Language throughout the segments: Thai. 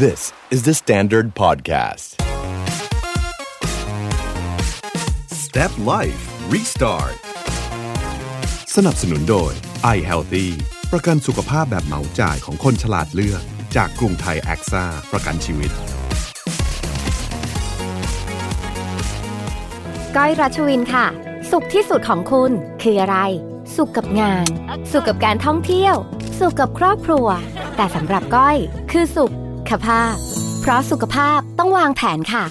This is the Standard Podcast. Step Life Restart สนับสนุนโดย i Healthy ประกันสุขภาพแบบเหมาจ่ายของคนฉลาดเลือก จากกรุงไทยแอคซ่าประกันชีวิต ก้อยรัชวินค่ะ สุขที่สุดของคุณคืออะไร สุขกับงาน สุขกับการท่องเที่ยว สุขกับครอบครัว แต่สำหรับก้อย คือสุข ภาพ เพราะสุขภาพต้องวางแผนค่ะ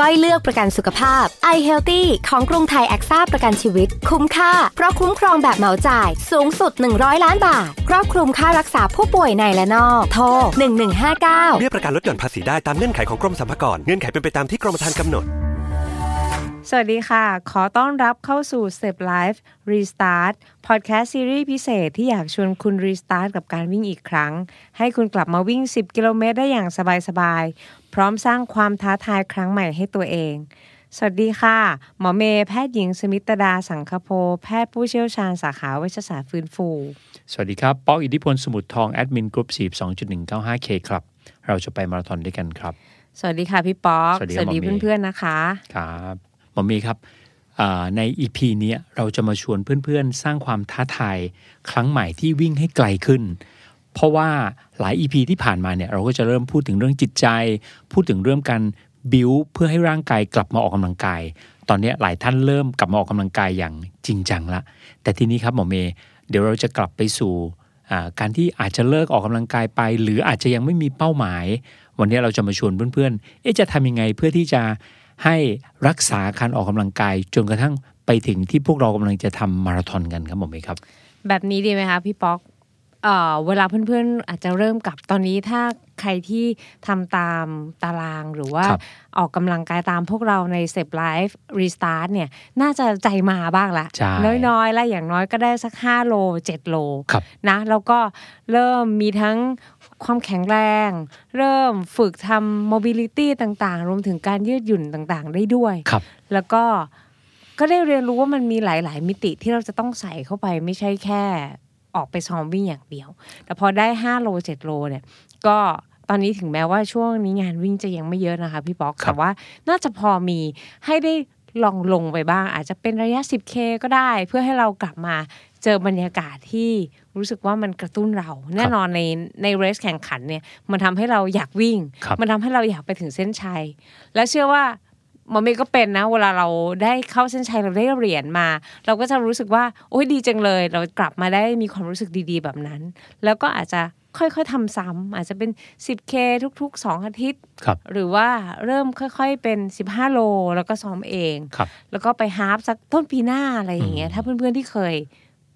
ก้อยเลือกประกันสุขภาพ i Healthy ของกรุงไทยแอคซ่าประกันชีวิต คุ้มค่า เพราะคุ้มครองแบบเหมาจ่าย สูงสุด 100 ล้านบาท ครอบคลุมค่ารักษาผู้ป่วยในและนอก โทร 1159 เบี้ยประกันลดหย่อนภาษีได้ตามเงื่อนไขของกรมสรรพากร เงื่อนไขเป็นไปตามที่กรมธรรม์กำหนด สวัสดีค่ะ ขอต้อนรับเข้าสู่ Step Life Restart Podcast ซีรีส์พิเศษที่อยากชวนคุณ Restart กับการวิ่งอีกครั้ง ให้คุณกลับมาวิ่ง 10 กิโลเมตรได้อย่างสบายๆ พร้อมสร้างความท้าทายครั้งใหม่ให้ตัวเอง สวัสดีค่ะ หมอเมย์แพทย์หญิงสมิตดาสังคโปแพทย์ผู้เชี่ยวชาญสาขาเวชศาสตร์ฟื้นฟู สวัสดีครับ ป๊อกอิทธิพลสมุทรทองแอดมินกรุ๊ป 42.195K ครับ เราจะไปมาราธอนด้วยกันครับ สวัสดีค่ะพี่ป๊อก สวัสดีครับหมอเมย์เพื่อนๆนะคะ ครับ หมอมีครับใน EP เนี้เราจะมาชวนเพื่อนๆ สร้างความท้าทายครั้งใหม่ที่วิ่งให้ไกลขึ้น เพราะว่าหลาย EP ที่ผ่านมาเนี่ยเราก็จะเริ่มพูดถึงเรื่องจิตใจ พูดถึงเรื่องการบิวเพื่อให้ร่างกายกลับมาออกกำลังกาย ตอนนี้หลายท่านเริ่มกลับมาออกกำลังกายอย่างจริงจังละ แต่ทีนี้ครับหมอเมย์เดี๋ยวเราจะกลับไปสู่การที่อาจจะเลิกออกกำลังกายไป หรืออาจจะยังไม่มีเป้าหมาย วันนี้เราจะมาชวนเพื่อนๆเอ๊ะจะทำยังไงเพื่อที่จะ ให้รักษาการออกกำลังกาย จนกระทั่งไปถึงที่พวกเรากำลังจะทำมาราธอนกันครับผมเมย์ครับ แบบนี้ดีไหมคะพี่ป๊อกเอ่อเวลาเพื่อนๆ อาจจะเริ่มกับตอนนี้ถ้าใครที่ทำตามตารางหรือว่าครับออกกำลังกายตามพวกเราในเซ p ไลฟ์รีสตาร์ทเนี่ย น่าจะใจมาบ้างละใช่น้อยๆ แล้วอย่างน้อยก็ได้สัก 5 โล 7 โลครับนะแล้วก็เริ่มมีทั้ง ความแข็งแรง เริ่มฝึกทำ mobility ต่างๆ รวมถึงการยืดหยุ่นต่างๆ ได้ด้วยครับ แล้วก็ก็ได้เรียนรู้ว่ามันมีหลาย ๆ มิติที่เราจะต้องใส่เข้าไปไม่ใช่แค่ออกไปซ้อมวิ่งอย่างเดียว แต่พอได้ 5 โล 7 โลเนี่ย ก็ตอนนี้ถึงแม้ว่าช่วงนี้งานวิ่งจะยังไม่เยอะนะคะพี่ป๊อกครับแต่ว่าน่าจะพอมีให้ได้ลองลงไปบ้าง อาจจะเป็นระยะ 10K ก็ได้ เพื่อให้เรากลับมาเจอบรรยากาศที่ รู้สึกว่ามันกระตุ้นเรา แน่นอนในในเรสแข่งขันเนี่ยมันทำให้เราอยากวิ่งครับมันทำให้เราอยากไปถึงเส้นชัย และเชื่อว่าหมอเมย์ก็เป็นนะ เวลาเราได้เข้าเส้นชัยเราได้เหรียญมา เราก็จะรู้สึกว่า โอ้ยดีจังเลย เรากลับมาได้มีความรู้สึกดีๆแบบนั้น แล้วก็อาจจะค่อยๆทำซ้ำอาจจะเป็น 10K ทุกๆ 2 อาทิตย์ครับหรือว่าเริ่มค่อยๆเป็น 15 โล แล้วก็ซ้อมเองครับแล้วก็ไปฮาล์ฟสักต้นปีหน้าอะไรอย่างเงี้ยอืมถ้าเพื่อนๆที่เคย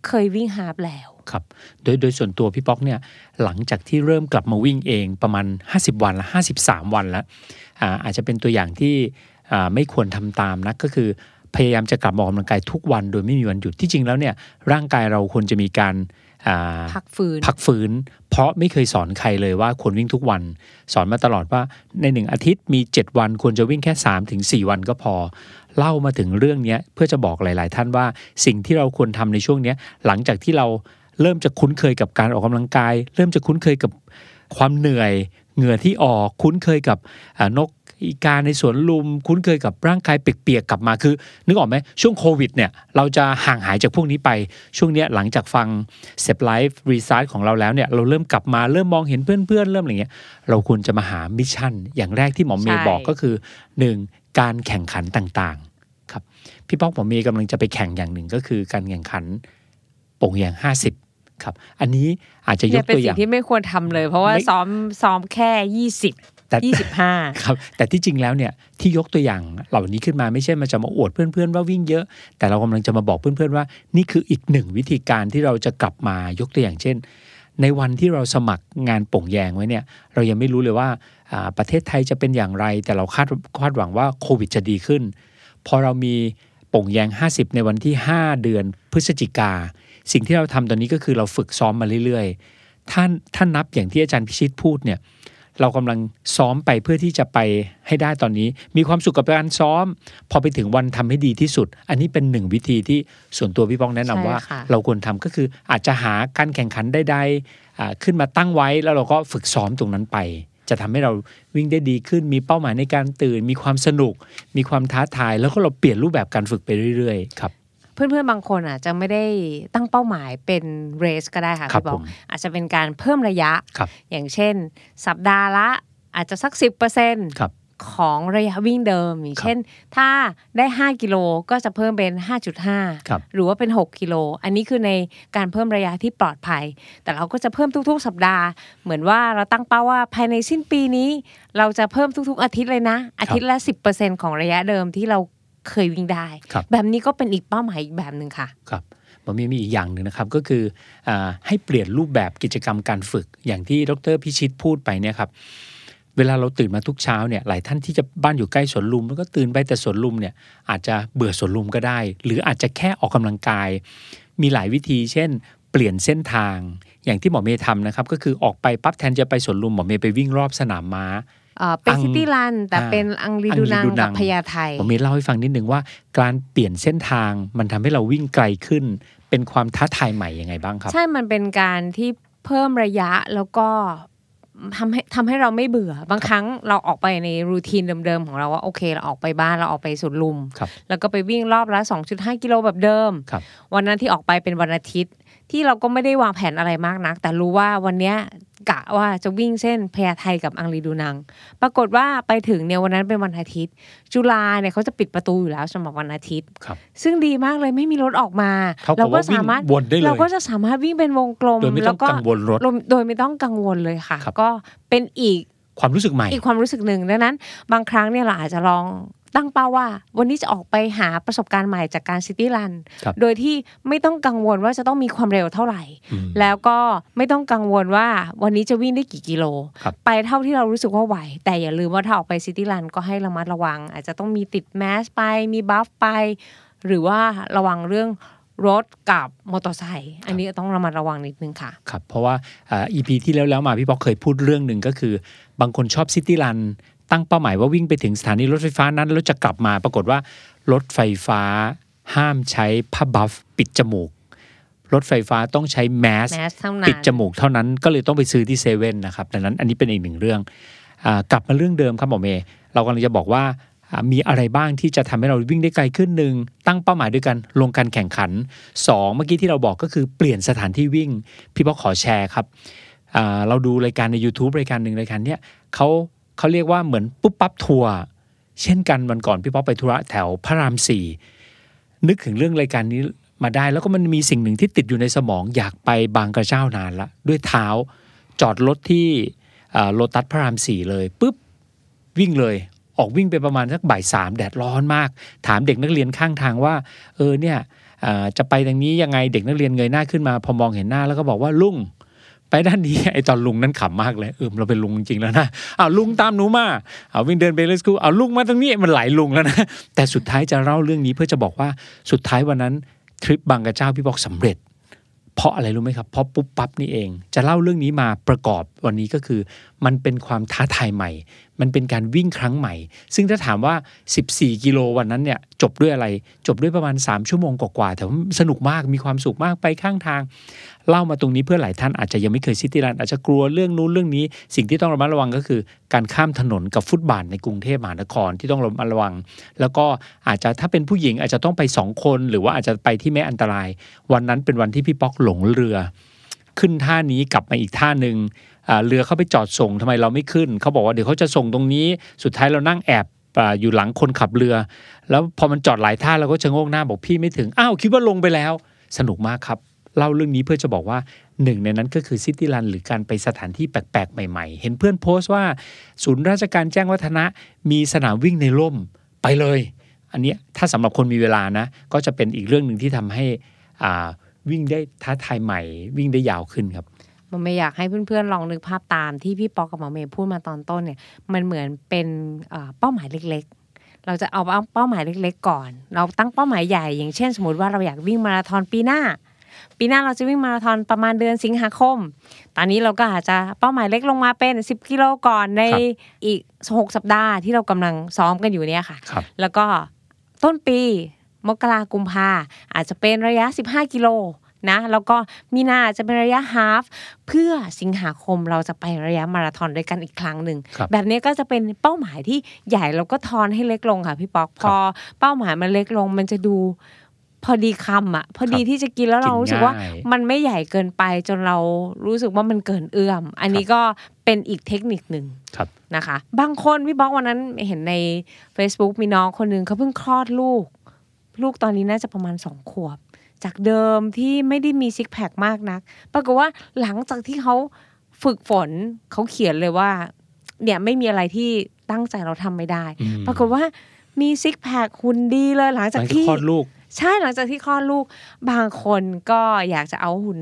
เคยวิ่งฮาล์ฟแล้วครับโดยโดยส่วนตัวพี่ป๊อกเนี่ยหลังจากที่เริ่มกลับมาวิ่งเองประมาณ 50 วันละ53 วันแล้วอ่าอาจจะเป็นตัวอย่างที่อ่าไม่ควรทำตามนะก็คือพยายามจะกลับมาออกกำลังกายทุกวันโดยไม่มีวันหยุดที่จริงแล้วเนี่ยร่างกายเราควรจะมีการอ่าพักฟื้นพักฟื้น เพราะไม่เคยสอนใครเลยว่าควรวิ่งทุกวัน สอนมาตลอดว่าในหนึ่งอาทิตย์มี 7 วันควรจะวิ่งแค่3ถึง4วันก็พอ เล่ามาถึงเรื่องนี้เพื่อจะบอกหลาย ๆ ท่านว่าสิ่งที่เราควรทำในช่วงนี้หลังจากที่เราเริ่มจะคุ้นเคยกับการออกกำลังกาย เริ่มจะคุ้นเคยกับความเหนื่อยเหงื่อที่ออกคุ้นเคยกับนกอีกาในสวนลุม คุ้นเคยกับร่างกายเปียกๆกลับมาคือ นึกออกไหมช่วงโควิดเนี่ยเราจะห่างหายจากพวกนี้ไปช่วงเนี้ยหลังจากฟังSEP Life Restart ของเราแล้วเนี่ยเราเริ่มกลับมาเริ่มมองเห็นเพื่อนๆเริ่มอะไรเงี้ยเราควรจะมาหา mission อย่างแรกที่หมอเมย์บอกก็คือหนึ่ง การแข่งขันต่างๆครับพี่ป๊อกหมอเมย์กำลังจะไปแข่งอย่างหนึ่งก็คือการแข่งขันโป่งแยงห้าสิบครับ อันนี้อาจจะเนี่ยยกเป็นตัวอย่างสิ่งที่ไม่ควรทำเลย เพราะว่าไม่ซ้อมซ้อมแค่ยี่สิบแต่ยี่สิบห้าครับ แต่ที่จริงแล้วเนี่ยที่ยกตัวอย่างเหล่านี้ขึ้นมาไม่ใช่มาจะมาอวดเพื่อนๆว่าวิ่งเยอะ แต่เรากำลังจะมาบอกเพื่อนๆว่า นี่คืออีกหนึ่งวิธีการที่เราจะกลับมายกตัวอย่างเช่น ในวันที่เราสมัครงานป่งแยงไว้เนี่ยเรายังไม่รู้เลยว่าประเทศไทยจะเป็นอย่างไร แต่เราคาดคาดหวังว่าโควิดจะดีขึ้น พอเรามีป่งแยง 50 ในวันที่ 5 เดือนพฤศจิกา สิ่งที่เราทำตอนนี้ก็คือเราฝึกซ้อมมาเรื่อยๆท่านท่านนับอย่างที่อาจารย์พิชิตพูดเนี่ย เรากำลังซ้อมไปเพื่อที่จะไปให้ได้ตอนนี้ มีความสุขกับการซ้อม พอไปถึงวันทำให้ดีที่สุด อันนี้เป็นหนึ่งวิธีที่ส่วนตัวพี่ป้องแนะนำใช่ว่าค่ะเราควรทำก็คืออาจจะหาการแข่งขันใดๆอ่าขึ้นมาตั้งไว้แล้วเราก็ฝึกซ้อมตรงนั้นไป จะทำให้เราวิ่งได้ดีขึ้น มีเป้าหมายในการตื่น มีความสนุก มีความท้าทาย แล้วก็เราเปลี่ยนรูปแบบการฝึกไปเรื่อยๆครับ เพื่อนๆบางคนอะจะไม่ได้ตั้งเป้าหมายเป็นเรสก็ได้ค่ะครับพี่บอผกมอาจจะเป็นการเพิ่มระยะครับอย่างเช่น สัปดาห์ละอาจจะสัก10%ครับของระยะวิ่งเดิมอย่างเช่น ถ้าได้ 5 กิโลก็จะเพิ่มเป็น 5.5ครับหรือว่าเป็น 6 กิโล อันนี้คือในการเพิ่มระยะที่ปลอดภัย แต่เราก็จะเพิ่มทุกๆ สัปดาห์ เหมือนว่าเราตั้งเป้าว่าภายในสิ้นปีนี้ เราจะเพิ่มทุกๆ อาทิตย์เลยนะ อาทิตย์ละ 10%ของระยะเดิมที่เรา เคยวิ่งได้ครับแบบนี้ก็เป็นอีกเป้าหมายอีกแบบหนึ่งค่ะครับมันมีมีอีกอย่างหนึ่งนะครับก็คืออาให้เปลี่ยนรูปแบบกิจกรรมการฝึกอย่างที่ดรพิชิตพูดไปเนี่ยครับเวลาเราตื่นมาทุกเช้าเนี่ยหลายท่านที่จะบ้านอยู่ใกล้สวนลุม แล้วก็ตื่นไปแต่สวนลุมเนี่ยอาจจะเบื่อสวนลุมก็ได้ หรืออาจจะแค่ออกกำลังกาย มีหลายวิธี เช่น เปลี่ยนเส้นทาง อย่างที่หมอเมย์ทำนะครับก็คือออกไปปั๊บแทนจะไปสวนลุมหมอเมย์ไปวิ่งรอบสนามม้า เอ่อเป็นอังซิตี้รันแต่อ่าเป็นอังรีดูนังอังรีดูนักับงพญาไทผมมีเล่าให้ฟังนิดนึงว่า การเปลี่ยนเส้นทางมันทำให้เราวิ่งไกลขึ้น เป็นความท้าทายใหม่ยังไงบ้างครับ ใช่มันเป็นการที่เพิ่มระยะแล้วก็ทำให้ทำให้เราไม่เบื่อบางครั้งเราออกไปในรูทีนเดิมๆของเราว่าโอเค เราออกไปบ้านเราออกไปสุดลุมครับแล้วก็ไปวิ่งรอบละ2.5 กิโลแบบเดิมครับวันนั้นที่ออกไปเป็นวันอาทิตย์ ที่เราก็ไม่ได้วางแผนอะไรมากนัก แต่รู้ว่าวันเนี้ยกะว่าจะวิ่งเส้นพญาไทกับอังรีดูนัง ปรากฏว่าไปถึงเนี่ยวันนั้นเป็นวันอาทิตย์ จุฬาเนี่ยเขาจะปิดประตูอยู่แล้วสำหรับวันอาทิตย์ครับซึ่งดีมากเลยไม่มีรถออกมาเท่ากับเราก็ว่าวิ่งสามารถวนได้เลยเราก็จะสามารถวิ่งเป็นวงกลมโดยไม่ต้แล้องวก็กังวลรถโดยไม่ต้องกังวลเลยค่ะครับก็เป็นอีกความรู้สึกใหม่ อีกความรู้สึกหนึ่งดังนั้น บางครั้งเนี่ยเราอาจจะลอง ตั้งเป้าว่าวันนี้จะออกไปหาประสบการณ์ใหม่จากการซิตี้รันครับโดยที่ไม่ต้องกังวลว่าจะต้องมีความเร็วเท่าไหร่อืมแล้วก็ไม่ต้องกังวลว่าวันนี้จะวิ่งได้กี่กิโลครับไปเท่าที่เรารู้สึกว่าไหว แต่อย่าลืมว่าถ้าออกไป city run ก็ให้ระมัดระวัง อาจจะต้องมีติดแมสไป มี Buff ไป หรือว่าระวังเรื่องรถกับมอเตอร์ไซค์อันนี้ต้องระมัดระวังนิดนึงค่ะ ครับ เพราะว่าอ่า EP ที่แล้วแล้วมาพี่ป๊อกเคยพูดเรื่องหนึ่งก็คือบางคนชอบ city run ตั้งเป้าหมายว่าวิ่งไปถึงสถานีรถไฟฟ้านั้นแล้วจะกลับมาปรากฏว่ารถไฟฟ้าห้ามใช้ผ้าบัฟปิดจมูก รถไฟฟ้าต้องใช้แมสแมสเท่านั้นปิดจมูกเท่านั้นก็เลยต้องไปซื้อที่เซเว่นนะครับดังนั้นอันนี้เป็นอีกหนึ่งเรื่องอากลับมาเรื่องเดิมครับหมอเมย์เรากำลังจะบอกว่าอ่ามีอะไรบ้างที่จะทำให้เราวิ่งได้ไกลขึ้นหนึ่งตั้งเป้าหมายด้วยกันลงการแข่งขันสองเมื่อกี้ที่เราบอกก็คือเปลี่ยนสถานที่วิ่ง พี่ป๊อกขอแชร์ครับอ่าเราดูรายการใน YouTube รายการหนึ่งรายการเนี้ยเขา เขาเรียกว่าเหมือนปุ๊บปั๊บทัวร์เช่นกันวันก่อนพี่ป๊อกไปธุระแถวพระรามสี่นึกถึงเรื่องรายการนี้มาได้แล้วก็มันมีสิ่งหนึ่งที่ติดอยู่ในสมอง อยากไปบางกระเจ้านานละด้วยเท้าจอดรถที่โลตัสพระรามสี่เลยปุ๊บวิ่งเลยออกวิ่งไปประมาณสักบ่ายสามแดดร้อนมาก ถามเด็กนักเรียนข้างทางว่า เออเนี่ยจะไปทางนี้ยังไงเด็กนักเรียนเงยหน้าขึ้นมา พอมองเห็นหน้าแล้วก็บอกว่าลุง ไปด้านนี้ไอตอนลุงนั้นขำมากเลยเออเราเป็นลุงจริงแล้วนะเอาลุงตามหนูมาเอาวิ่งเดินไปเลสกูเอาลุงมาตรงนี้มันหลายลุงแล้วนะแต่สุดท้ายจะเล่าเรื่องนี้เพื่อจะบอกว่าสุดท้ายวันนั้นทริปบางกระเจ้าพี่บอกสำเร็จ เพราะอะไรรู้ไหมครับเพราะปุ๊บปั๊บนี่เอง จะเล่าเรื่องนี้มาประกอบวันนี้ก็คือ มันเป็นความท้าทายใหม่ มันเป็นการวิ่งครั้งใหม่ ซึ่งถ้าถามว่า 14 กิโลวันนั้นเนี่ยจบด้วยอะไร จบด้วยประมาณ 3 ชั่วโมงกว่าๆแต่ว่าสนุกมากมีความสุขมากไปข้างทาง เล่ามาตรงนี้เพื่อหลายท่านอาจจะยังไม่เคยซิตี้รันอาจจะกลัวเรื่องนู้นเรื่องนี้ สิ่งที่ต้องระมัดระวังก็คือ การข้ามถนนกับฟุตบาทในกรุงเทพมหานครที่ต้องระมัดระวัง แล้วก็อาจจะถ้าเป็นผู้หญิงอาจจะต้องไปสองคน หรือว่าอาจจะไปที่ไม่อันตราย วันนั้นเป็นวันที่พี่ป๊อกหลงเรือ ขึ้นท่านี้กลับมาอีกท่าหนึ่งเรือเข้าไปจอดส่งทำไมเราไม่ขึ้น เขาบอกว่าเดี๋ยวเขาจะส่งตรงนี้ สุดท้ายเรานั่งแอบอยู่หลังคนขับเรือ แล้วพอมันจอดหลายท่าเราก็ชะโงกหน้าบอกพี่ไม่ถึง อ้าวคิดว่าลงไปแล้ว สนุกมากครับ เล่าเรื่องนี้เพื่อจะบอกว่าหนึ่งในนั้นก็คือซิตี้รันหรือการไปสถานที่แปลกๆ ใหม่ๆ เห็นเพื่อนโพสต์ว่า ศูนย์ราชการแจ้งวัฒนะ มีสนามวิ่งในร่มไปเลย อันนี้ถ้าสำหรับคนมีเวลานะ ก็จะเป็นอีกเรื่องหนึ่งที่ทำให้อ่าวิ่งได้ท้าทายใหม่ วิ่งได้ยาวขึ้นครับมันไม่อยากให้เพื่อนๆลองนึกภาพตามที่พี่ปอกับหมอเมย์พูดมาตอนต้นเนี่ยมันเหมือนเป็นเอ่อเป้าหมายเล็กๆ เราจะเอาเป้าหมายเล็ก ๆ ก่อน เราตั้งเป้าหมายใหญ่ อย่างเช่น สมมติว่าเราอยากวิ่งมาราธอนปีหน้า ปีหน้าเราจะวิ่งมาราธอนประมาณเดือนสิงหาคม ตอนนี้เราก็อาจจะเป้าหมายเล็กลงมาเป็น 10 กิโลก่อนในครับอีก 6 สัปดาห์ที่เรากำลังซ้อมกันอยู่เนี่ยค่ะครับแล้วก็ต้นปีมกรากุมภาอาจจะเป็นระยะ 15 กิโลนะแล้วก็มีนาจะเป็นระยะฮาฟเพื่อสิงหาคมเราจะไประยะมาราธอนด้วยกันอีกครั้งหนึ่งครับแบบนี้ก็จะเป็นเป้าหมายที่ใหญ่เราก็ทอนให้เล็กลงค่ะพี่ป๊อกพอเป้าหมายมันเล็กลง มันจะดูพ อดีคำอะ พอดีที่จะกินแล้วเรารู้สึกว่าง่ายมันไม่ใหญ่เกินไปจนเรารู้สึกว่ามันเกินเอื้อม อันนี้ก็เป็นอีกเทคนิคหนึ่งครับนะคะ บางคนพี่บอกวันนั้นเห็นใน Facebook มีน้องคนหนึ่งเขาเพิ่งคลอดลูก ลูกตอนนี้น่าจะประมาณสองขวบ จากเดิมที่ไม่ได้มีซิกแพคมากนัก ปรากฏว่าหลังจากที่เขาฝึกฝนเขาเขียนเลยว่า เนี่ยไม่มีอะไรที่ตั้งใจเราทำไม่ได้อืมปรากฏว่ามีซิกแพคหุ่นดีเลยหลังหจากลังจากที่คลอดลูก ใช่หลังจากที่คลอดลูกบางคนก็อยากจะเอาหุ่น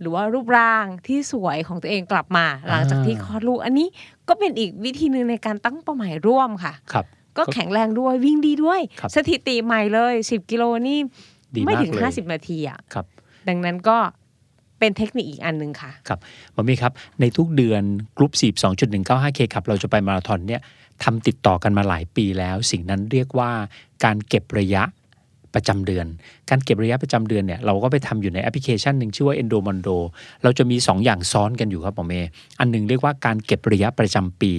หรือว่ารูปร่างที่สวยของตัวเองกลับมา หลังจากที่คลอดลูกอันนี้ก็เป็นอีกวิธีหนึ่งในการตั้งเป้าหมายร่วมค่ะครับก็แข็งแรงด้วยวิ่งดีด้วยครับสถิติใหม่เลย 10 กิโลนี่ดีไม่มากถึงเลย50 นาทีอะครับ ดังนั้นก็เป็นเทคนิคอีกอันหนึ่งค่ะ ครับหมอมีครับ ในทุกเดือนกรุ๊ป42.195 k ครับ เราจะไปมาราธอนเนี่ยทำติดต่อกันมาหลายปีแล้ว สิ่งนั้นเรียกว่าการเก็บระยะ ประจำเดือน การเก็บระยะประจำเดือนเนี่ยเราก็ไปทำอยู่ในแอปพลิเคชันหนึ่งชื่อว่า Endomondo เราจะมี 2 อย่างซ้อนกันอยู่ครับหมอเมย์อันหนึงเรียกว่าการเก็บระยะประจำปี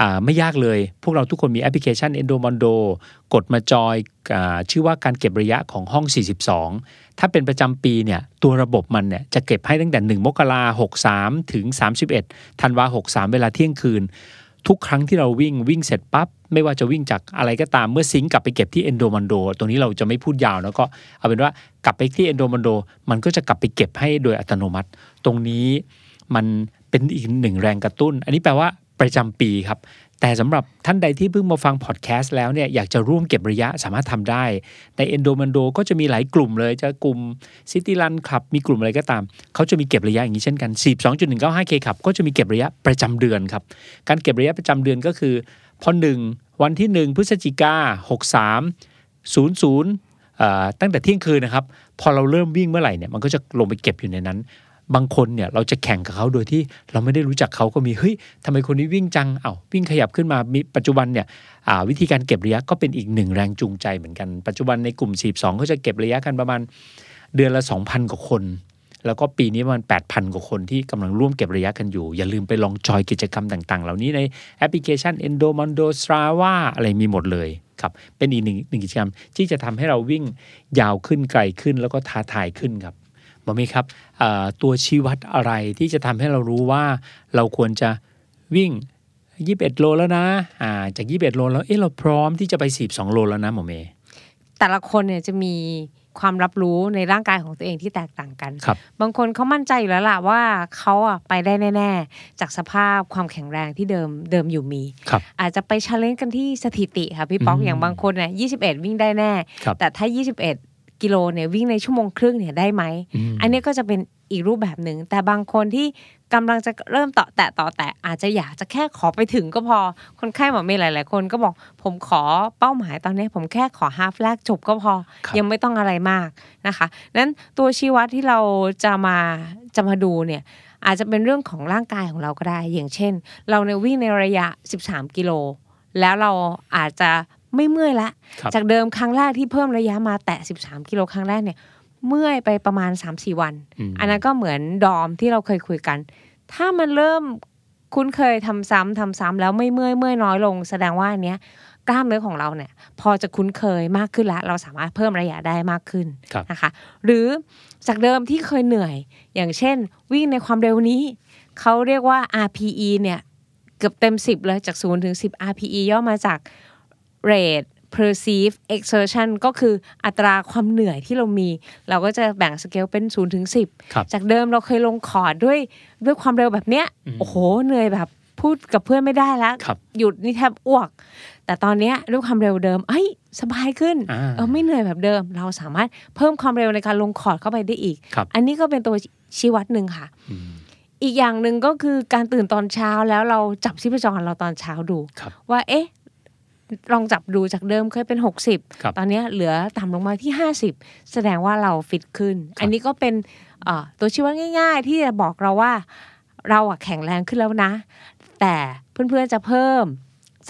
อ่าไม่ยากเลย พวกเราทุกคนมีแอปพลิเคชัน Endomondo กดมาจอยอาชื่อว่าการเก็บระยะของห้อง 42 ถ้าเป็นประจำปีเนี่ยตัวระบบมันเนี่ยจะเก็บให้ตั้งแต่ 1 มกราหกสามถึง 31 ธันวาหกสามเวลาเที่ยงคืน ทุกครั้งที่เราวิ่งวิ่งเสร็จปั๊บไม่ว่าจะวิ่งจากอะไรก็ตามเมื่อซิงก์กลับไปเก็บที่เอนโดมันโดตรงนี้เราจะไม่พูดยาวแล้วก็เอาเป็นว่ากลับไปที่เอนโดมันโดมันก็จะกลับไปเก็บให้โดยอัตโนมัติ ตรงนี้มันเป็นอีกหนึ่งแรงกระตุ้น อันนี้แปลว่าประจำปีครับ แต่สำหรับท่านใดที่เพิ่งมาฟังพอดแคสต์แล้วเนี่ยอยากจะร่วมเก็บระยะสามารถทำได้ ใน Endomando ก็จะมีหลายกลุ่มเลย จะกลุ่ม City Run Club มีกลุ่มอะไรก็ตาม เขาจะมีเก็บระยะอย่างนี้เช่นกัน 42.195K ครับก็จะมีเก็บระยะประจำเดือนครับ การเก็บระยะประจำเดือนก็คือ พอหนึ่งวันที่ 1 พฤศจิกา 63 00ตั้งแต่เที่ยงคืนนะครับ พอเราเริ่มวิ่งเมื่อไหร่เนี่ยมันก็จะลงไปเก็บอยู่ในนั้น บางคนเนี่ยเราจะแข่งกับเขาโดยที่เราไม่ได้รู้จักเขาก็มีเฮ้ยทำไมคนนี้วิ่งจังเอา้าวิ่งขยับขึ้นมามีปัจจุบันเนี่ยวิธีการเก็บระยะก็เป็นอีกหนึ่งแรงจูงใจเหมือนกัน ปัจจุบันในกลุ่ม 42ก็จะเก็บระยะกันประมาณเดือนละ 2,000 กว่าคน แล้วก็ปีนี้ประมาณ8,000 กว่าคนที่กำลังร่วมเก็บระยะกันอยู่ อย่าลืมไปลองจอยกิจกรรมต่าง ๆ เหล่านี้ในแอปพลิเคชัน Endomondo Strava อะไรมีหมดเลยครับเป็นอีกหนึ่งหนึ่งกิจกรรมที่จะทำให้เราวิ่งยาวขึ้นไกลขึ้นแล้วก็ท้าทายขึ้นครับ หมอมีครับเอ่อตัวชี้วัดอะไรที่จะทำให้เรารู้ว่าเราควรจะวิ่ง 21 โลแล้วนะอ่าจาก 21 โลแล้วเอ๊ะเราพร้อมที่จะไป 42 โลแล้วนะหมอเมย์แต่ละคนเนี่ยจะมีความรับรู้ในร่างกายของตัวเองที่แตกต่างกันครับบางคนเขามั่นใจอยู่แล้วล่ะว่าเขาอะไปได้แน่ ๆ จากสภาพความแข็งแรงที่เดิมเดิมอยู่มีครับอาจจะไปชาเลนจ์กันที่สถิติค่ะพี่ป๊อกอืมอย่างบางคนเนี่ย21 วิ่งได้แน่ครับแต่ถ้า 21 กิโลเนี่ยวิ่งในชั่วโมงครึ่งเนี่ยได้ไหมมอันนี้ก็จะเป็นอีกรูปแบบหนึ่ง แต่บางคนที่กำลังจะเริ่มต่อแตะต่อแตะอาจจะอยากจะแค่ขอไปถึงก็พอ คนไข้หมอเมย์หลาย ๆ คนก็บอกผมขอเป้าหมายตอนนี้ ผมแค่ขอฮาฟแรกจบก็พอครับยังไม่ต้องอะไรมากนะคะนั้นตัวชี้วัดที่เราจะมาจะมาดูเนี่ยอาจจะเป็นเรื่องของร่างกายของเราก็ได้ อย่างเช่น เราในยวิ่งในระยะ 13 กิโล แล้วเราอาจจะ ไม่เมื่อยละครับจากเดิมครั้งแรกที่เพิ่มระยะมาแตะ 13 กิโลครั้งแรกเนี่ย เมื่อยไปประมาณ 3-4 วันอืมอันนั้นก็เหมือนดอมที่เราเคยคุยกัน ถ้ามันเริ่มคุ้นเคยทำซ้ำทำซ้ำแล้วไม่เมื่อยเมื่อยน้อยลง แสดงว่าอันเนี้ยกล้ามเนื้อของเราเนี่ย พอจะคุ้นเคยมากขึ้นแล้ว เราสามารถเพิ่มระยะได้มากขึ้นครับนะคะ หรือจากเดิมที่เคยเหนื่อย อย่างเช่น วิ่งในความเร็วนี้ เขาเรียกว่า RPE เนี่ย เกือบเต็ม 10 เลยจาก0ถึง 10 RPE ย่อมาจาก rate perceive exertion ก็คืออัตราความเหนื่อยที่เรามี เราก็จะแบ่งสเกลเป็น0ถึง10ครับจากเดิมเราเคยลงคอร์ดด้วยด้วยความเร็วแบบเนี้ยอืมโอ้โหเหนื่อยแบบพูดกับเพื่อนไม่ได้แล้วครับหยุดนี่แทบอ้วก แต่ตอนเนี้ยด้วยความเร็วเดิมเอ้ยสบายขึ้นอ่าเออไม่เหนื่อยแบบเดิม เราสามารถเพิ่มความเร็วในการลงคอร์ดเข้าไปได้อีกครับอันนี้ก็เป็นตัวชี้วัดหนึ่งค่ะอืมอีกอย่างหนึ่งก็คือการตื่นตอนเช้าแล้วเราจับชีพจรเราตอนเช้าดูครับว่าเอ๊ะ ลองจับดูจากเดิมเคยเป็นครับ60 ตอนเนี้ยเหลือต่ำลงมาที่ 50 แสดงว่าเราฟิตขึ้น อันนี้ก็เป็นเอ่อตัวชี้วัดง่าย ๆ ที่จะบอกเราว่าเราอะแข็งแรงขึ้นแล้วนะ แต่เพื่อนๆจะเพิ่ม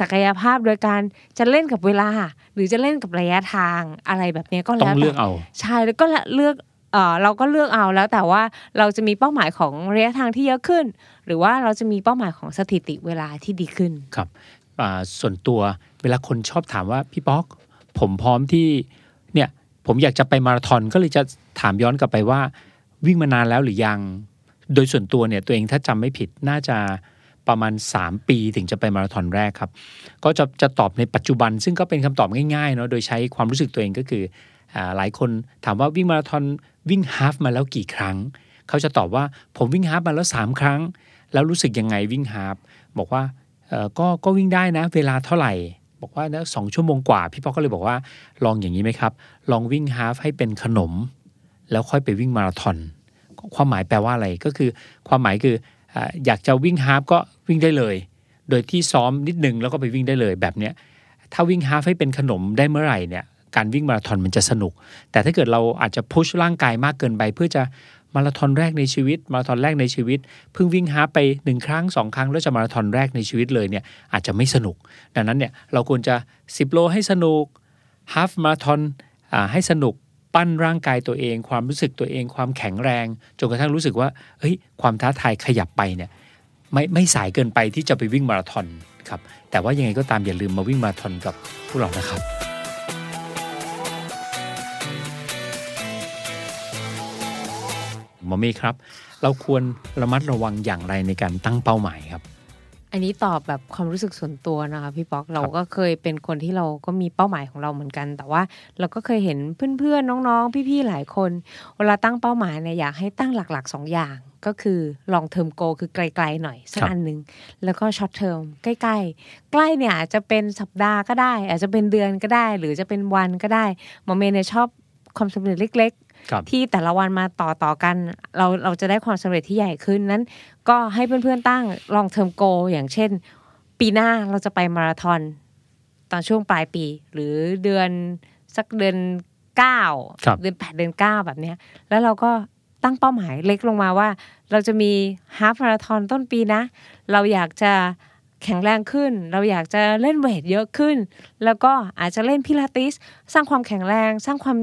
ศักยภาพโดยการจะเล่นกับเวลา หรือจะเล่นกับระยะทางอะไรแบบเนี้ยก็ต้แล้อวงเลือกแต่เอาใช่แล้วก็เลือกเออเราก็เลือกเอาแล้วแต่ว่าเราจะมีเป้าหมายของระยะทางที่เยอะขึ้น หรือว่าเราจะมีเป้าหมายของสถิติเวลาที่ดีขึ้นครับอ่า ส่วนตัวเวลาคนชอบถามว่าพี่ป๊อก ผมพร้อมที่เนี่ยผมอยากจะไปมาราธอนก็เลยจะถามย้อนกลับไปว่า วิ่งมานานแล้วหรือยัง โดยส่วนตัวเนี่ยตัวเองถ้าจำไม่ผิดน่าจะประมาณ 3 ปีถึงจะไปมาราธอนแรกครับ ก็จะจะตอบในปัจจุบัน ซึ่งก็เป็นคำตอบง่ายๆเนาะโดยใช้ความรู้สึกตัวเองก็คืออหลายคนถามว่าวิ่งมาราธอนวิ่งฮาฟมาแล้วกี่ครั้ง เขาจะตอบว่าผมวิ่งฮาฟมาแล้ว 3 ครั้ง แล้วรู้สึกยังไงวิ่งฮาฟบอกว่า ก็ก็วิ่งได้นะ เวลาเท่าไหร่ บอกว่านะสองชั่วโมงกว่า พี่ป๊อกก็เลยบอกว่าลองอย่างนี้ไหมครับ ลองวิ่งฮาฟให้เป็นขนม แล้วค่อยไปวิ่งมาราธอนความหมายแปลว่าอะไรก็คือ ความหมายคืออ่าอยากจะวิ่งฮาฟก็วิ่งได้เลย โดยที่ซ้อมนิดนึงแล้วก็ไปวิ่งได้เลยแบบเนี้ยถ้าวิ่งฮาฟให้เป็นขนมได้เมื่อไหร่เนี่ยการวิ่งมาราธอนมันจะสนุก แต่ถ้าเกิดเราอาจจะพุชร่างกายมากเกินไป เพื่อจะ มาราธอนแรกในชีวิต มาราธอนแรกในชีวิต เพิ่งวิ่งฮาไปหนึ่งครั้งสองครั้ง แล้วจะมาราธอนแรกในชีวิตเลยเนี่ยอาจจะไม่สนุก ดังนั้นเนี่ยเราควรจะ 10 โลให้สนุกฮาฟมาราธอนให้สนุกปั้นร่างกายตัวเอง ความรู้สึกตัวเอง ความแข็งแรงจนกระทั่งรู้สึกว่าเฮ้ยความท้าทายขยับไปเนี่ยไม่ไม่สายเกินไปที่จะไปวิ่งมาราธอนครับแต่ว่ายังไงก็ตามอย่าลืมมาวิ่งมาราธอนกับพวกเรานะครับ หมอเมย์ครับ เราควรระมัดระวังอย่างไรในการตั้งเป้าหมายครับ อันนี้ตอบแบบความรู้สึกส่วนตัวนะคะพี่ป๊อกเราก็เคยเป็นคนที่เราก็มีเป้าหมายของเราเหมือนกัน แต่ว่าเราก็เคยเห็นเพื่อนๆน้องๆ พี่ๆหลายคน เวลาตั้งเป้าหมายเนี่ยอยากให้ตั้งหลักๆสองอย่างก็คือ long term goal คือไกลๆหน่อย สักครับอันหนึ่งแล้วก็ short term ใกล้ๆ ใกล้เนี่ยอาจจะเป็นสัปดาห์ก็ได้ อาจจะเป็นเดือนก็ได้ หรือจะเป็นวันก็ได้หมอเมย์เนี่ยชอบความสำเร็จเล็กๆครับ ที่แต่ละวันมาต่อต่อกัน เราเราจะได้ความสำเร็จที่ใหญ่ขึ้นนั้น ก็ให้เพื่อนๆตั้ง long term goal อย่างเช่น ปีหน้าเราจะไปมาราธอนตอนช่วงปลายปี หรือเดือนสักเดือนเก้าครับเดือนแปดเดือนเก้าแบบเนี้ย แล้วเราก็ตั้งเป้าหมายเล็กลงมาว่า เราจะมีฮาฟมาราธอนต้นปีนะ เราอยากจะแข็งแรงขึ้น เราอยากจะเล่นเวทเยอะขึ้น แล้วก็อาจจะเล่นพิลาติส สร้างความแข็งแรง สร้างความ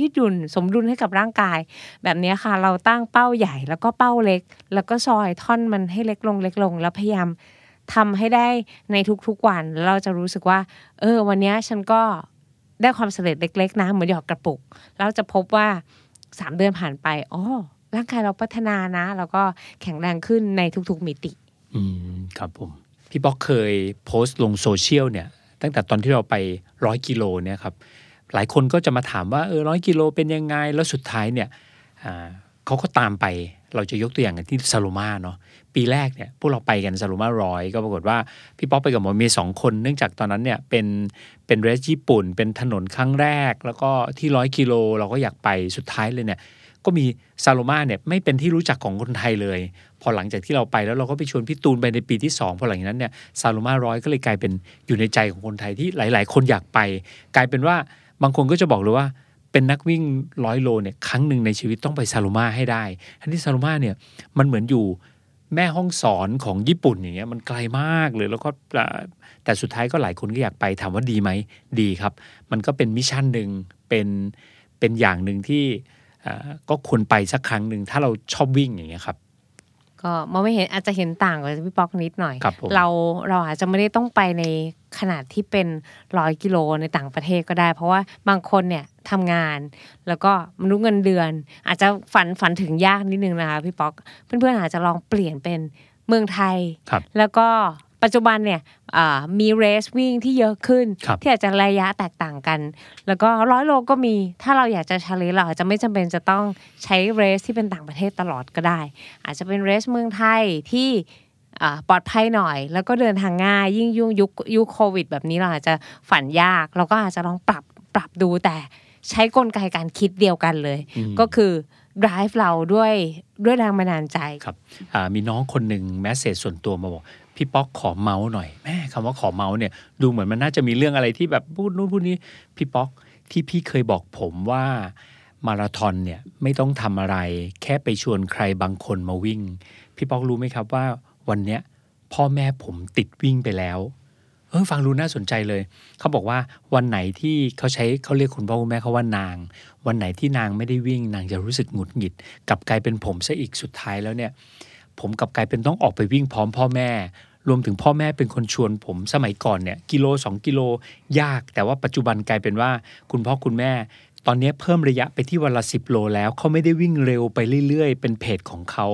ยืดหยุ่นสมดุลให้กับร่างกาย แบบนี้ค่ะ เราตั้งเป้าใหญ่แล้วก็เป้าเล็ก แล้วก็ซอยท่อนมันให้เล็กลงเล็กลง แล้วพยายามทำให้ได้ในทุกๆวันเราจะรู้สึกว่า เออ วันนี้ฉันก็ได้ความสำเร็จเล็ก ๆ นะเหมือนหยอดกระปุกแล้วจะพบว่าสามเดือนผ่านไปอ๋อร่างกายเราพัฒนานะ แล้วก็แข็งแรงขึ้นในทุกๆมิติ อืมครับผม พี่ป๊อกเคยโพสต์ลงโซเชียลเนี่ย ตั้งแต่ตอนที่เราไปร้อยกิโลเนี่ยครับ หลายคนก็จะมาถามว่าเออร้อยกิโลเป็นยังไง แล้วสุดท้ายเนี่ยเขาก็ตามไปเราจะยกตัวอย่างกันที่ซาโลมาเนาะปีแรกเนี่ยพวกเราไปกันซาโลมาร้อยก็ปรากฏว่า พี่ป๊อกไปกับหมอมย์สองคนเนื่องจากตอนนั้นเนี่ยเป็นเป็นเรสญี่ปุ่น เป็นถนนครั้งแรก แล้วก็ที่ร้อยกิโลเราก็อยากไปสุดท้ายเลยเนี่ยก็มีซาโลมาเนี่ยไม่เป็นที่รู้จักของคนไทยเลย พอหลังจากที่เราไปแล้วเราก็ไปชวนพี่ตูนไปในปีที่ 2 พอหลังจากนั้นเนี่ยซาโลมาร้อยก็เลยกลายเป็นอยู่ในใจของคนไทยที่หลาย ๆ คนอยากไป กลายเป็นว่า บางคนก็จะบอกเลยว่าเป็นนักวิ่งร้อยโลเนี่ยครั้งหนึ่งในชีวิตต้องไปซาโรมาให้ได้ทั้งที่ซาโรมาเนี่ยมันเหมือนอยู่แม่ฮ่องสอนของญี่ปุ่นอย่างเงี้ยมันไกลมากเลยแล้วก็แต่สุดท้ายก็หลายคนก็อยากไปถามว่าดีไหมดีครับ มันก็เป็น mission หนึ่งเป็นเป็นอย่างหนึ่งที่ก็ควรไปสักครั้งหนึ่งถ้าเราชอบวิ่งอย่างเงี้ยครับ ก็หมอเมย์เนี่ยอาจจะเห็นต่างกับพี่ป๊อกนิดหน่อยครับผมเราเราอาจจะไม่ได้ต้องไปในขนาดที่เป็นร้อยกิโลในต่างประเทศก็ได้ เพราะว่าบางคนเนี่ยทำงาน แล้วก็มนุษย์เงินเดือน อาจจะฝันฝันถึงยากนิดนึงนะคะพี่ป๊อก เพื่อนๆอาจจะลองเปลี่ยนเป็นเมืองไทยครับแล้วก็ ปัจจุบันเนี่ยอ่ามีเรสวิ่งที่เยอะขึ้นครับที่อาจจะระยะแตกต่างกัน แล้วก็ร้อยโลก็มี ถ้าเราอยากจะชาเลนเราอาจจะไม่จำเป็นจะต้องใช้เรสที่เป็นต่างประเทศตลอดก็ได้ อาจจะเป็นเรสเมืองไทยที่อ่าปลอดภัยหน่อย แล้วก็เดินทางง่าย ยิ่งยุ่งยุคยุคโควิด แบบนี้เราอาจจะฝันยาก เราก็อาจจะลองปรับปรับดูแต่ใช้กลไกการคิดเดียวกันเลยอืมก็คือ drive เราด้วยด้วยแรงบันดาลใจครับอ่ามีน้องคนหนึ่งแมสเซจส่วนตัวมาบอก พี่ป๊อกขอเมาส์หน่อยแม่คำว่าขอเมาส์เนี่ยดูเหมือนมันน่าจะมีเรื่องอะไรที่แบบพูดนู้นพูดนี้พี่ป๊อกที่พี่เคยบอกผมว่ามาราธอนเนี่ยไม่ต้องทำอะไร แค่ไปชวนใครบางคนมาวิ่ง พี่ป๊อกรู้ไหมครับว่าวันเนี้ยพ่อแม่ผมติดวิ่งไปแล้วเออฟังดูน่าสนใจเลย เขาบอกว่าวันไหนที่เขาใช้เขาเรียกคุณพ่อคุณแม่เขาว่านาง วันไหนที่นางไม่ได้วิ่ง นางจะรู้สึกหงุดหงิดกลับกลายเป็นผมซะอีกสุดท้ายแล้วเนี่ย ผมกลับกลายเป็นต้องออกไปวิ่งพร้อมพ่อแม่ รวมถึงพ่อแม่เป็นคนชวนผมสมัยก่อนเนี่ยกิโล 2 กิโลยาก แต่ว่าปัจจุบันกลายเป็นว่า คุณพ่อคุณแม่ ตอนนี้เพิ่มระยะไปที่วันละสิบโลแล้วเขาไม่ได้วิ่งเร็วไปเรื่อย ๆ เป็นเพจของเขา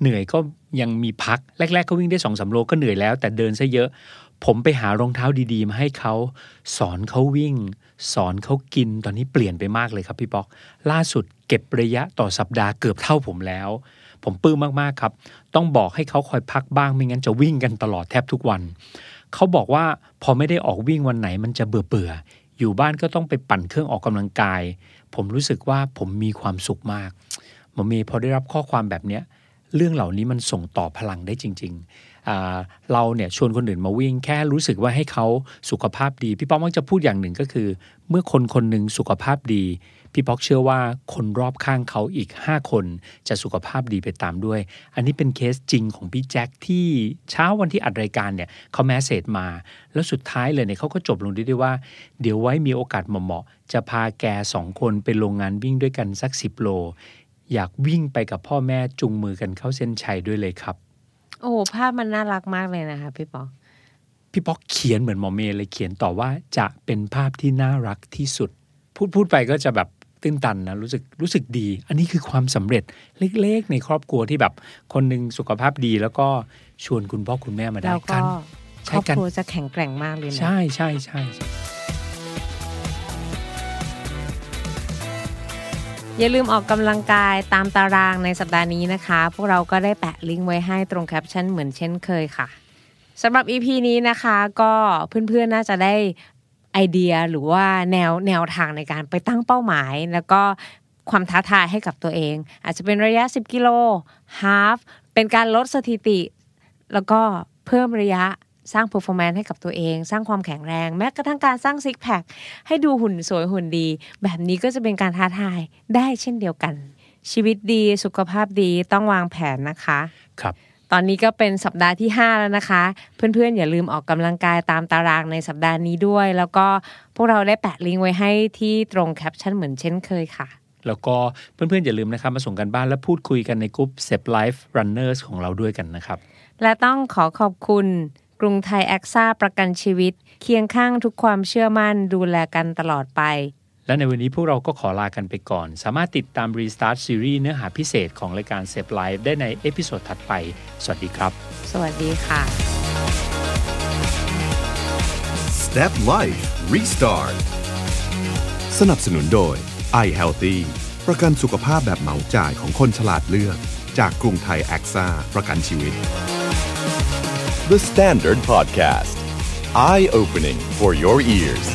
เหนื่อยก็ยังมีพักแรกๆก็วิ่งได้สองสาโลก็เหนื่อยแล้ว แต่เดินซะเยอะ ผมไปหารองเท้าดีๆมาให้เขาสอนเขาวิ่ง สอนเขากินตอนนี้เปลี่ยนไปมากเลยครับพี่ป๊อกล่าสุดเก็บระยะต่อสัปดาห์เกือบเท่าผมแล้ว ผมปลื้มมากๆครับ ต้องบอกให้เขาคอยพักบ้างไม่งั้นจะวิ่งกันตลอดแทบทุกวัน เขาบอกว่าพอไม่ได้ออกวิ่งวันไหนมันจะเบื่อเบื่อๆอยู่บ้านก็ต้องไปปั่นเครื่องออกกำลังกาย ผมรู้สึกว่าผมมีความสุขมากหมอมย์พอได้รับข้อความแบบเนี้ยเรื่องเหล่านี้มันส่งต่อพลังได้จริง ๆ เราเนี่ยชวนคนอื่นมาวิ่งแค่รู้สึกว่าให้เขาสุขภาพดี พี่ป๊อกมักจะพูดอย่างหนึ่งก็คือ เมื่อคนคนหนึ่งสุขภาพดี พี่ป๊อกเชื่อว่าคนรอบข้างเขาอีก 5 คนจะสุขภาพดีไปตามด้วย อันนี้เป็นเคสจริงของพี่แจ็คที่เช้าวันที่อัดรายการเนี่ยเขาแมสเซจมา แล้วสุดท้ายเลยเนี่ยเขาก็จบลงด้วยว่า เดี๋ยวไว้มีโอกาสเหมาะๆจะพาแกสองคนไปลงงานวิ่งด้วยกันสัก 10 โล อยากวิ่งไปกับพ่อแม่จุงมือกันเข้าเส้นชัยด้วยเลยครับ โอ้โหภาพมันน่ารักมากเลยนะคะพี่ป๊อกพี่ป๊อกเขียนเหมือนหมอเมย์เลยเขียนต่อว่าจะเป็นภาพที่น่ารักที่สุด พูดพูดไปก็จะแบบ ตื้นตันนะรู้สึกรู้สึกดี อันนี้คือความสำเร็จเล็กๆ ในครอบครัวที่แบบคนหนึ่งสุขภาพดีแล้วก็ชวนคุณพ่อคุณแม่มาได้แล้วก็กันคใช่รอบกันครัวจะแข็งแกร่งมากเลยนะใช่ใช่ใช่ใช่อย่าลืมออกกำลังกายตามตารางในสัปดาห์นี้นะคะ พวกเราก็ได้แปะลิงก์ไว้ให้ตรงแคปชั่นเหมือนเช่นเคยค่ะสำหรับ EP นี้นะคะก็เพื่อนๆ น่าจะได้ ไอเดียหรือว่าแนวแนวทางในการไปตั้งเป้าหมาย แล้วก็ความท้าทายให้กับตัวเอง อาจจะเป็นระยะ 10 กิโลฮาฟเป็นการลดสถิติ แล้วก็เพิ่มระยะสร้าง performance ให้กับตัวเอง สร้างความแข็งแรง แม้กระทั่งการสร้างซิกแพคให้ดูหุ่นสวยหุ่นดี แบบนี้ก็จะเป็นการท้าทายได้เช่นเดียวกัน ชีวิตดีสุขภาพดีต้องวางแผนนะคะ ครับ ตอนนี้ก็เป็นสัปดาห์ที่ 5 แล้วนะคะ เพื่อนๆ อย่าลืมออกกำลังกายตามตารางในสัปดาห์นี้ด้วย แล้วก็พวกเราได้แปะลิงก์ไว้ให้ที่ตรงแคปชั่นเหมือนเช่นเคยค่ะ แล้วก็เพื่อนๆ อย่าลืมนะครับมาส่งการบ้านและพูดคุยกันในกลุ่ม SEP Life Runners ของเราด้วยกันนะครับ และต้องขอขอบคุณกรุงไทยแอคซ่าประกันชีวิต เคียงข้างทุกความเชื่อมั่นดูแลกันตลอดไป และในวันนี้พวกเราก็ขอลากันไปก่อน สามารถติดตาม Restart Series เนื้อหาพิเศษของรายการ SEP Life ได้ใน episode ถัดไป สวัสดีครับ สวัสดีค่ะ Step Life Restart สนับสนุนโดย i Healthy ประกันสุขภาพแบบเหมาจ่ายของคนฉลาดเลือก จากกรุงไทยแอคซ่าประกันชีวิต The Standard Podcast. Eye opening for your ears.